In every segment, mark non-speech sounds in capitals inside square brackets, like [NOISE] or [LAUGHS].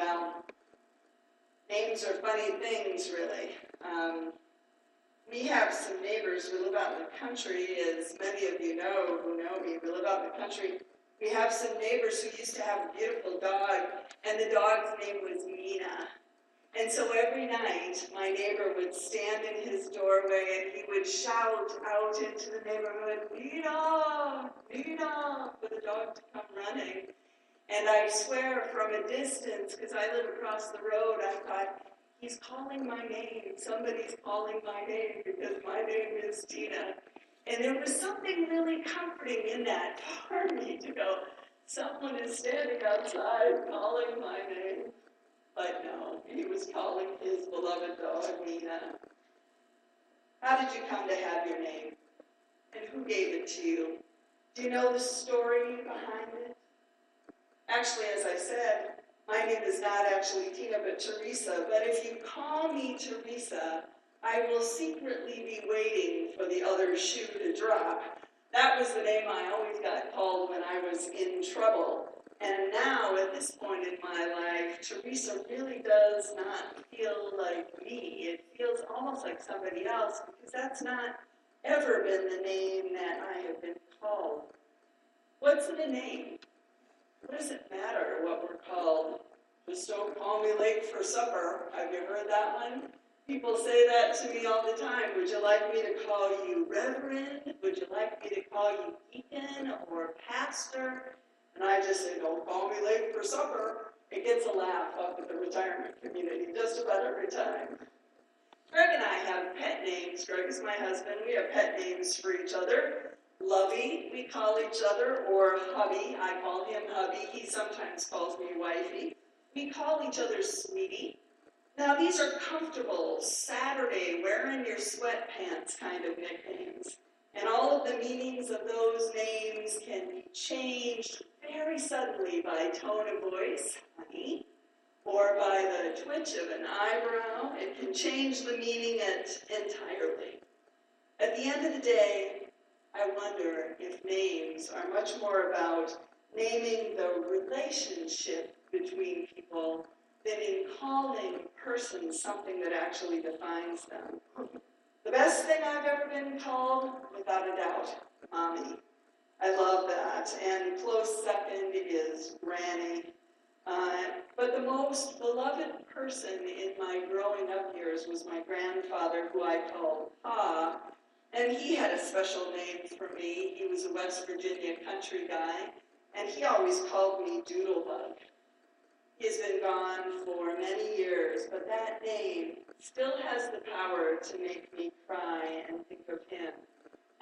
Well, names are funny things, really. Um, we have some neighbors who live out in the country, as many of you know who know me. We live out in the country. We have some neighbors who used to have a beautiful dog, and the dog's name was Mina. And so every night, my neighbor would stand in his doorway and he would shout out into the neighborhood, Mina, Mina, for the dog to come running. And I swear from a distance, because I live across the road, I thought, he's calling my name. Somebody's calling my name because my name is Tina. And there was something really comforting in that [LAUGHS] for me to go, someone is standing outside calling my name. But no, he was calling his beloved dog Mina. How did you come to have your name? And who gave it to you? Do you know the story behind? Actually, as I said, my name is not actually Tina, but Teresa. But if you call me Teresa, I will secretly be waiting for the other shoe to drop. That was the name I always got called when I was in trouble. And now, at this point in my life, Teresa really does not feel like me. It feels almost like somebody else because that's not ever been the name that I have been called. What's a name? What does it matter what we're called? Just don't call me late for supper. Have you heard that one? People say that to me all the time. Would you like me to call you Reverend? Would you like me to call you Deacon or Pastor? And I just say, don't call me late for supper. It gets a laugh up at the retirement community just about every time. Greg and I have pet names. Greg is my husband. We have pet names for each other. Lovey, we call each other, or hubby. I call him hubby. He sometimes calls me wifey. We call each other sweetie. Now, these are comfortable, Saturday, wearing your sweatpants kind of nicknames. And all of the meanings of those names can be changed very suddenly by tone of voice, honey, or by the twitch of an eyebrow. It can change the meaning entirely. At the end of the day, I wonder if names are much more about naming the relationship between people than in calling persons something that actually defines them. The best thing I've ever been called, without a doubt, mommy. I love that. And close second is Granny. Uh, but the most beloved person in my growing up years was my grandfather, who I called Pa. And he had a special name for me. He was a West Virginia country guy, and he always called me Doodlebug. He's been gone for many years, but that name still has the power to make me cry and think of him.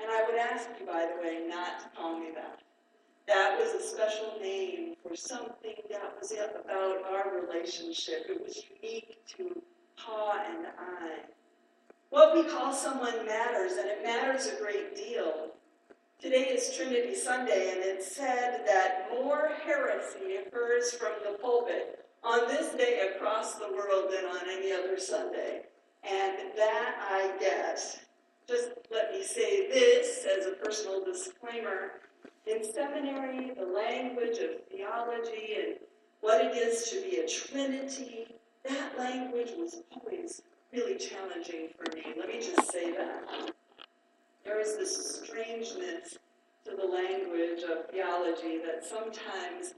And I would ask you, by the way, not to call me that. That was a special name for something that was about our relationship. It was unique to Pa and I. What we call someone matters, and it matters a great deal. Today is Trinity Sunday, and it's said that more heresy occurs from the pulpit on this day across the world than on any other Sunday. And that I get just let me say this as a personal disclaimer. In seminary, the language of theology and what it is to be a trinity, that language was always really challenging for me. Let me just say that. There is this strangeness to the language of theology that sometimes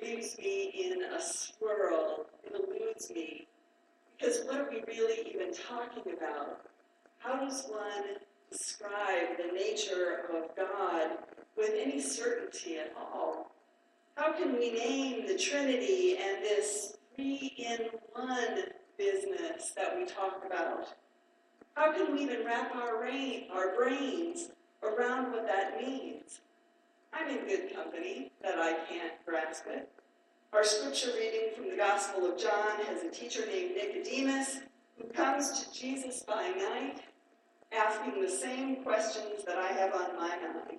leaves me in a swirl. It eludes me. Because what are we really even talking about? How does one describe the nature of God with any certainty at all? How can we name the Trinity and this three in one business that we talk about? How can we even wrap our, rain, our brains around what that means? I'm in good company that I can't grasp it. Our scripture reading from the Gospel of John has a teacher named Nicodemus who comes to Jesus by night asking the same questions that I have on my mind.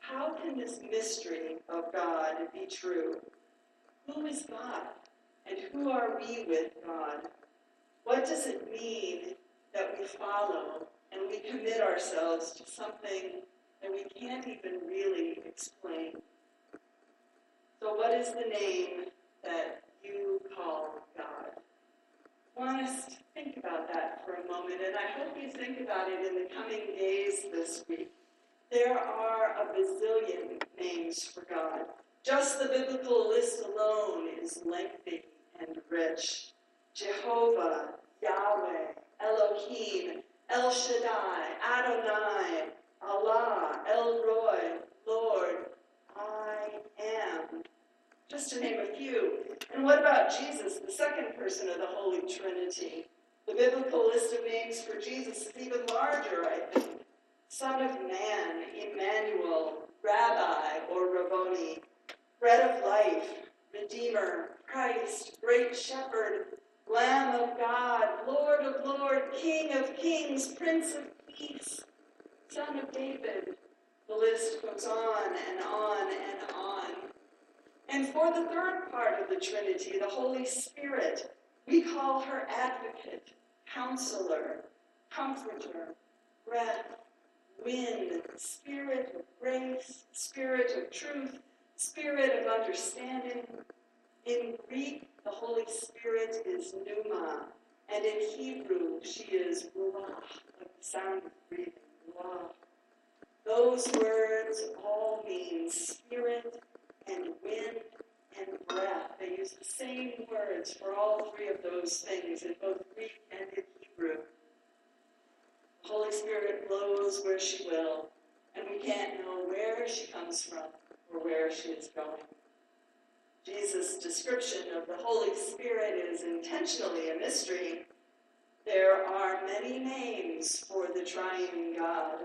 How can this mystery of God be true? Who is God? And who are we with God? What does it mean that we follow and we commit ourselves to something that we can't even really explain? So, what is the name that you call God? Want us to think about that for a moment, and I hope you think about it in the coming days this week. There are a bazillion names for God. Just the biblical list alone is lengthy rich. Jehovah, Yahweh, Elohim, El Shaddai, Adonai, Allah, El Roi, Lord, I am. Just to name a few. And what about Jesus, the second person of the Holy Trinity? The biblical list of names for Jesus is even larger, I think. Son of Man, Emmanuel, Rabbi or Rabboni, Bread of Life, Redeemer, Christ, Great Shepherd, Lamb of God, Lord of Lords, King of Kings, Prince of Peace, Son of David. The list goes on and on and on. And for the third part of the Trinity, the Holy Spirit, we call her advocate, counselor, comforter, breath, wind, spirit of grace, spirit of truth, spirit of understanding. In Greek, the Holy Spirit is pneuma, and in Hebrew, she is ruach, like the sound of breathing, ruach. Those words all mean spirit and wind and breath. They use the same words for all three of those things in both Greek and in Hebrew. The Holy Spirit blows where she will, and we can't know where she comes from or where she is going. Jesus' description of the Holy Spirit is intentionally a mystery. There are many names for the triune God.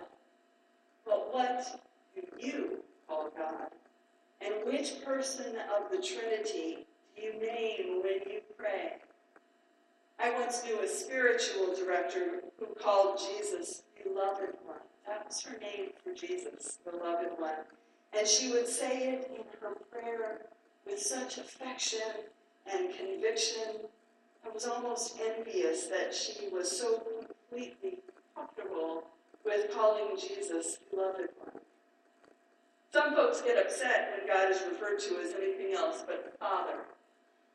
But what do you call God? And which person of the Trinity do you name when you pray? I once knew a spiritual director who called Jesus Beloved One. That was her name for Jesus, Beloved One. And she would say it in her prayer with such affection and conviction. I was almost envious that she was so completely comfortable with calling Jesus Beloved One. Some folks get upset when God is referred to as anything else but Father.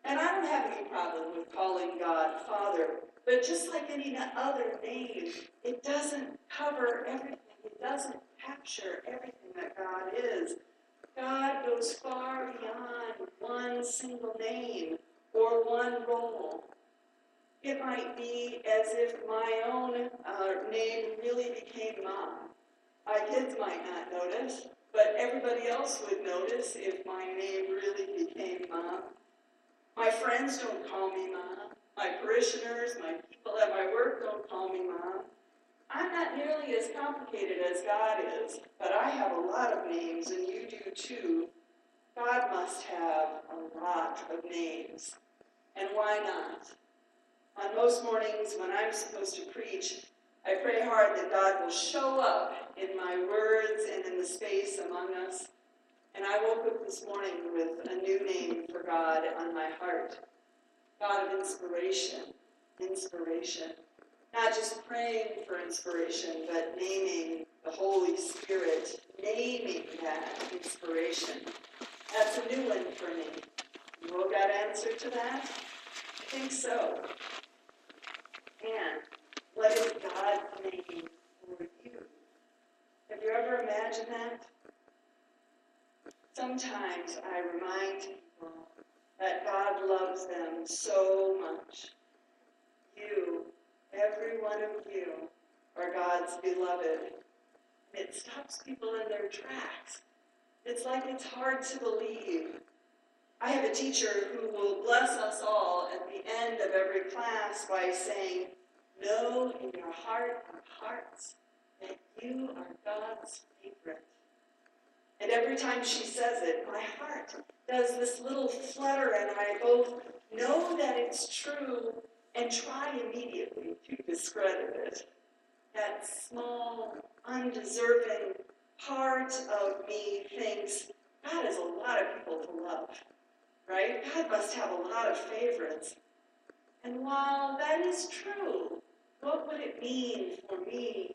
And I don't have any problem with calling God Father, but just like any other name, it doesn't cover everything. It doesn't capture everything that God is. God goes far beyond one single name or one role. It might be as if my own uh, name really became mom. My kids might not notice, but everybody else would notice if my name really became mom. My friends don't call me mom. My parishioners, my people at my work don't call me mom. I'm not nearly as complicated as God is, but I have a lot of names, and you do too. God must have a lot of names. And why not? On most mornings when I'm supposed to preach, I pray hard that God will show up in my words and in the space among us. And I woke up this morning with a new name for God on my heart God of inspiration. Inspiration. Not just praying for inspiration, but naming the Holy Spirit, naming that inspiration. That's a new one for me. You all got answer to that? I think so. And what is God's name for you? Have you ever imagined that? Sometimes I remind people that God loves them so much. One of you, are God's beloved. It stops people in their tracks. It's like it's hard to believe. I have a teacher who will bless us all at the end of every class by saying, Know in your heart of hearts that you are God's favorite. And every time she says it, my heart does this little flutter, and I both know that it's true and try immediately to discredit it. That small, undeserving part of me thinks God has a lot of people to love, right? God must have a lot of favorites. And while that is true, what would it mean for me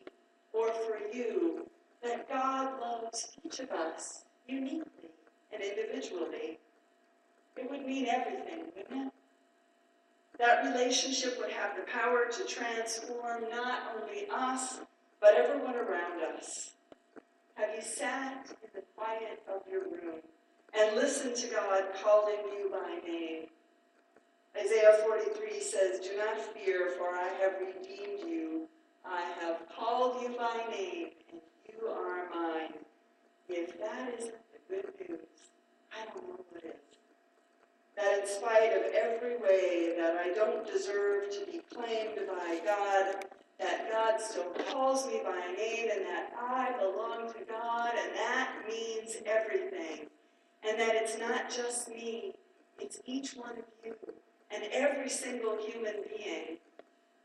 or for you that God loves each of us uniquely and individually? It would mean everything, wouldn't it? That relationship would have the power to transform not only us, but everyone around us. Have you sat in the quiet of your room and listened to God calling you by name? Isaiah 43 says, Do not fear, for I have redeemed you. I have called you by name, and you are mine. If that isn't the good news, I don't know. That in spite of every way that I don't deserve to be claimed by God, that God still calls me by name and that I belong to God, and that means everything. And that it's not just me, it's each one of you and every single human being.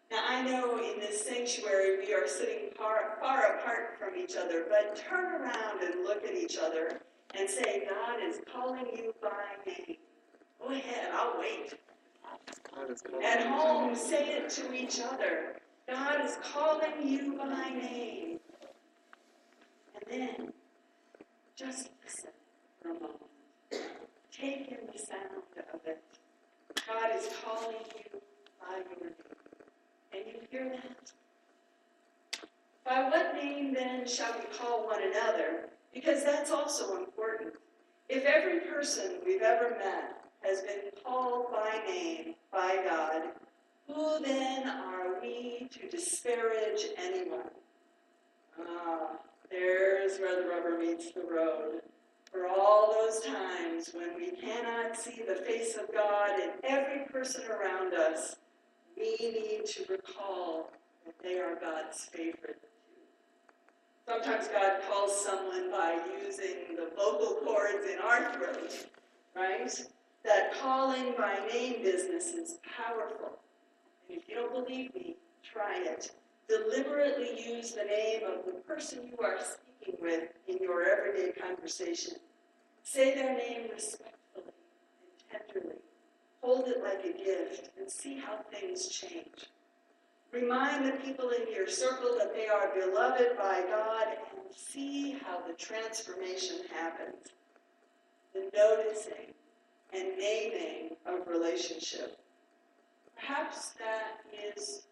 Now, I know in this sanctuary we are sitting far, far apart from each other, but turn around and look at each other and say, God is calling you by name. Go ahead, I'll wait. At home, say it to each other. God is calling you by name. And then, just listen for a moment. Take in the sound of it. God is calling you by your name. Can you hear that? By what name then shall we call one another? Because that's also important. If every person we've ever met has been called by name by God, who then are we to disparage anyone? Ah, there's where the rubber meets the road. For all those times when we cannot see the face of God in every person around us, we need to recall that they are God's favorite. Sometimes God calls someone by using the vocal cords in our throat, right? That calling by name business is powerful. And if you don't believe me, try it. Deliberately use the name of the person you are speaking with in your everyday conversation. Say their name respectfully and tenderly. Hold it like a gift and see how things change. Remind the people in your circle that they are beloved by God and see how the transformation happens. The noticing and naming of relationship. Perhaps that is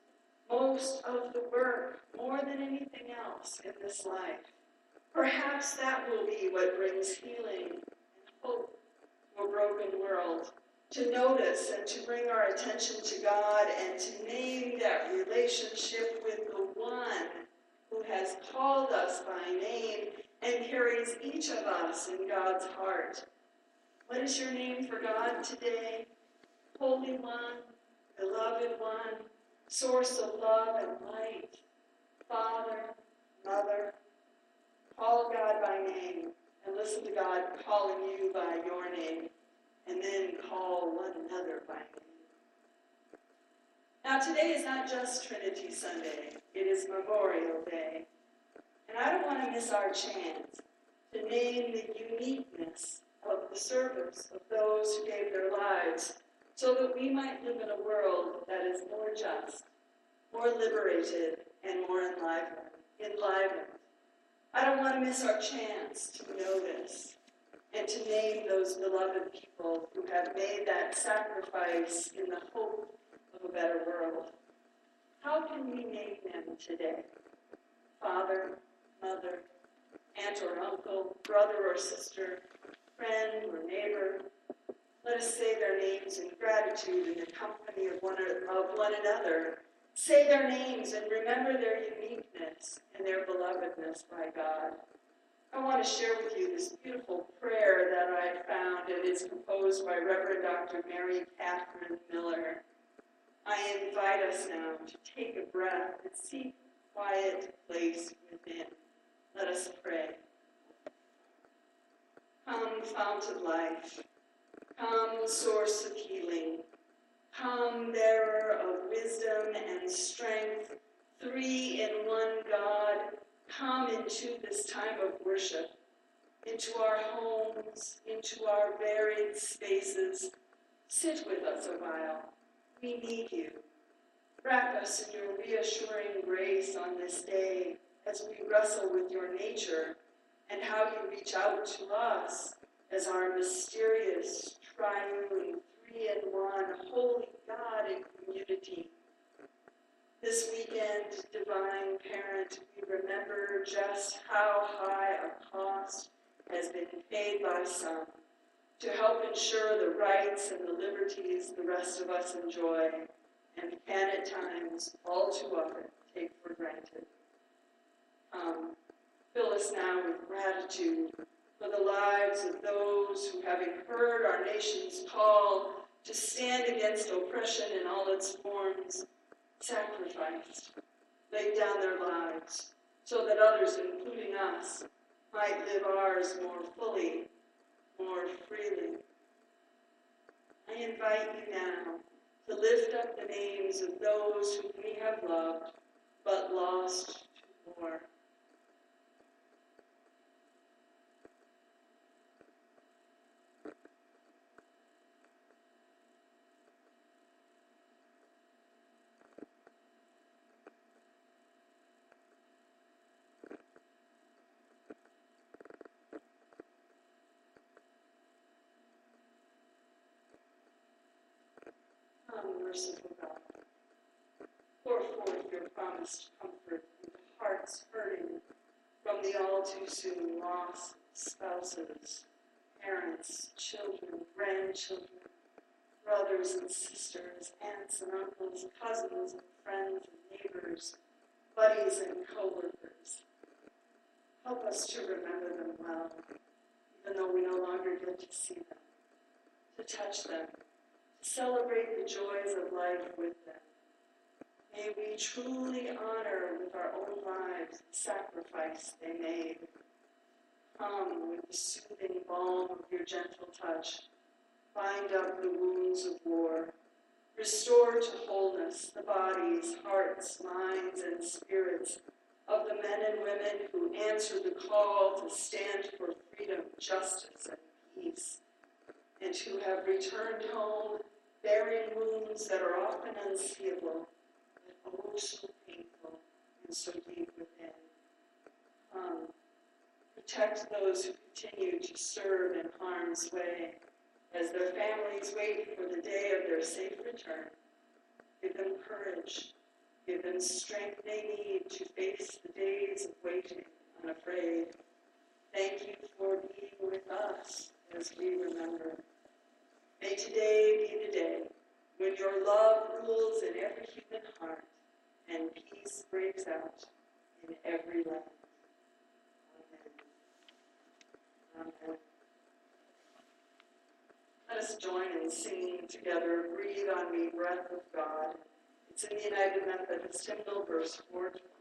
most of the work, more than anything else in this life. Perhaps that will be what brings healing and hope to a broken world. To notice and to bring our attention to God and to name that relationship with the one who has called us by name and carries each of us in God's heart. What is your name for God today? Holy One, Beloved One, Source of love and light, Father, Mother. Call God by name and listen to God calling you by your name, and then call one another by name. Now, today is not just Trinity Sunday, it is Memorial Day. And I don't want to miss our chance to name the uniqueness of the service of those who gave their lives so that we might live in a world that is more just, more liberated, and more enlivened. enlivened. I don't want to miss our chance to know this and to name those beloved people who have made that sacrifice in the hope of a better world. How can we name them today? Father, mother, aunt or uncle, brother or sister, friend or neighbor. Let us say their names in gratitude in the company of one, of one another Say their names and remember their uniqueness and their belovedness by God. I want to share with you this beautiful prayer that I found. It is composed by Reverend Dr. Mary Catherine Miller. I invite us now to take a breath and seek a quiet place within. Let us pray. Come, fount of life. Come, source of healing. Come, bearer of wisdom and strength, three in one God, come into this time of worship, into our homes, into our varied spaces. Sit with us a while. We need you. Wrap us in your reassuring grace on this day as we wrestle with your nature and how you reach out to us as our mysterious, triune, three in one, holy God, in community. This weekend, Divine Parent, we remember just how high a cost has been paid by some to help ensure the rights and the liberties the rest of us enjoy and can at times, all too often, take for granted. Um, fill us now with gratitude for the lives of those who, having heard our nation's call to stand against oppression in all its forms, sacrificed, laid down their lives, so that others, including us, might live ours more fully, more freely. I invite you now to lift up the names of those whom we have loved but lost to war. Come, merciful God, pour forth your promised comfort into hearts hurting from the all too soon loss of spouses, parents, children, grandchildren, brothers and sisters, aunts and uncles, cousins and friends and neighbors, buddies and co-workers. Help us to remember them well, even though we no longer get to see them, to touch them, celebrate the joys of life with them. May we truly honor with our own lives the sacrifice they made. Come with the soothing balm of your gentle touch. Bind up the wounds of war. Restore to wholeness the bodies, hearts, minds, and spirits of the men and women who answered the call to stand for freedom, justice, and peace, and who have returned home bearing wounds that are often unseeable, but oh so painful and so deep within. Um, protect those who continue to serve in harm's way as their families wait for the day of their safe return. Give them courage. Give them strength they need to face the days of waiting unafraid. Thank you for being with us as we remember. May today be the day when your love rules in every human heart and peace breaks out in every land. Amen. Amen. Let us join in singing together, Breathe on Me, Breath of God. It's in the United Methodist Hymnal, verse 420.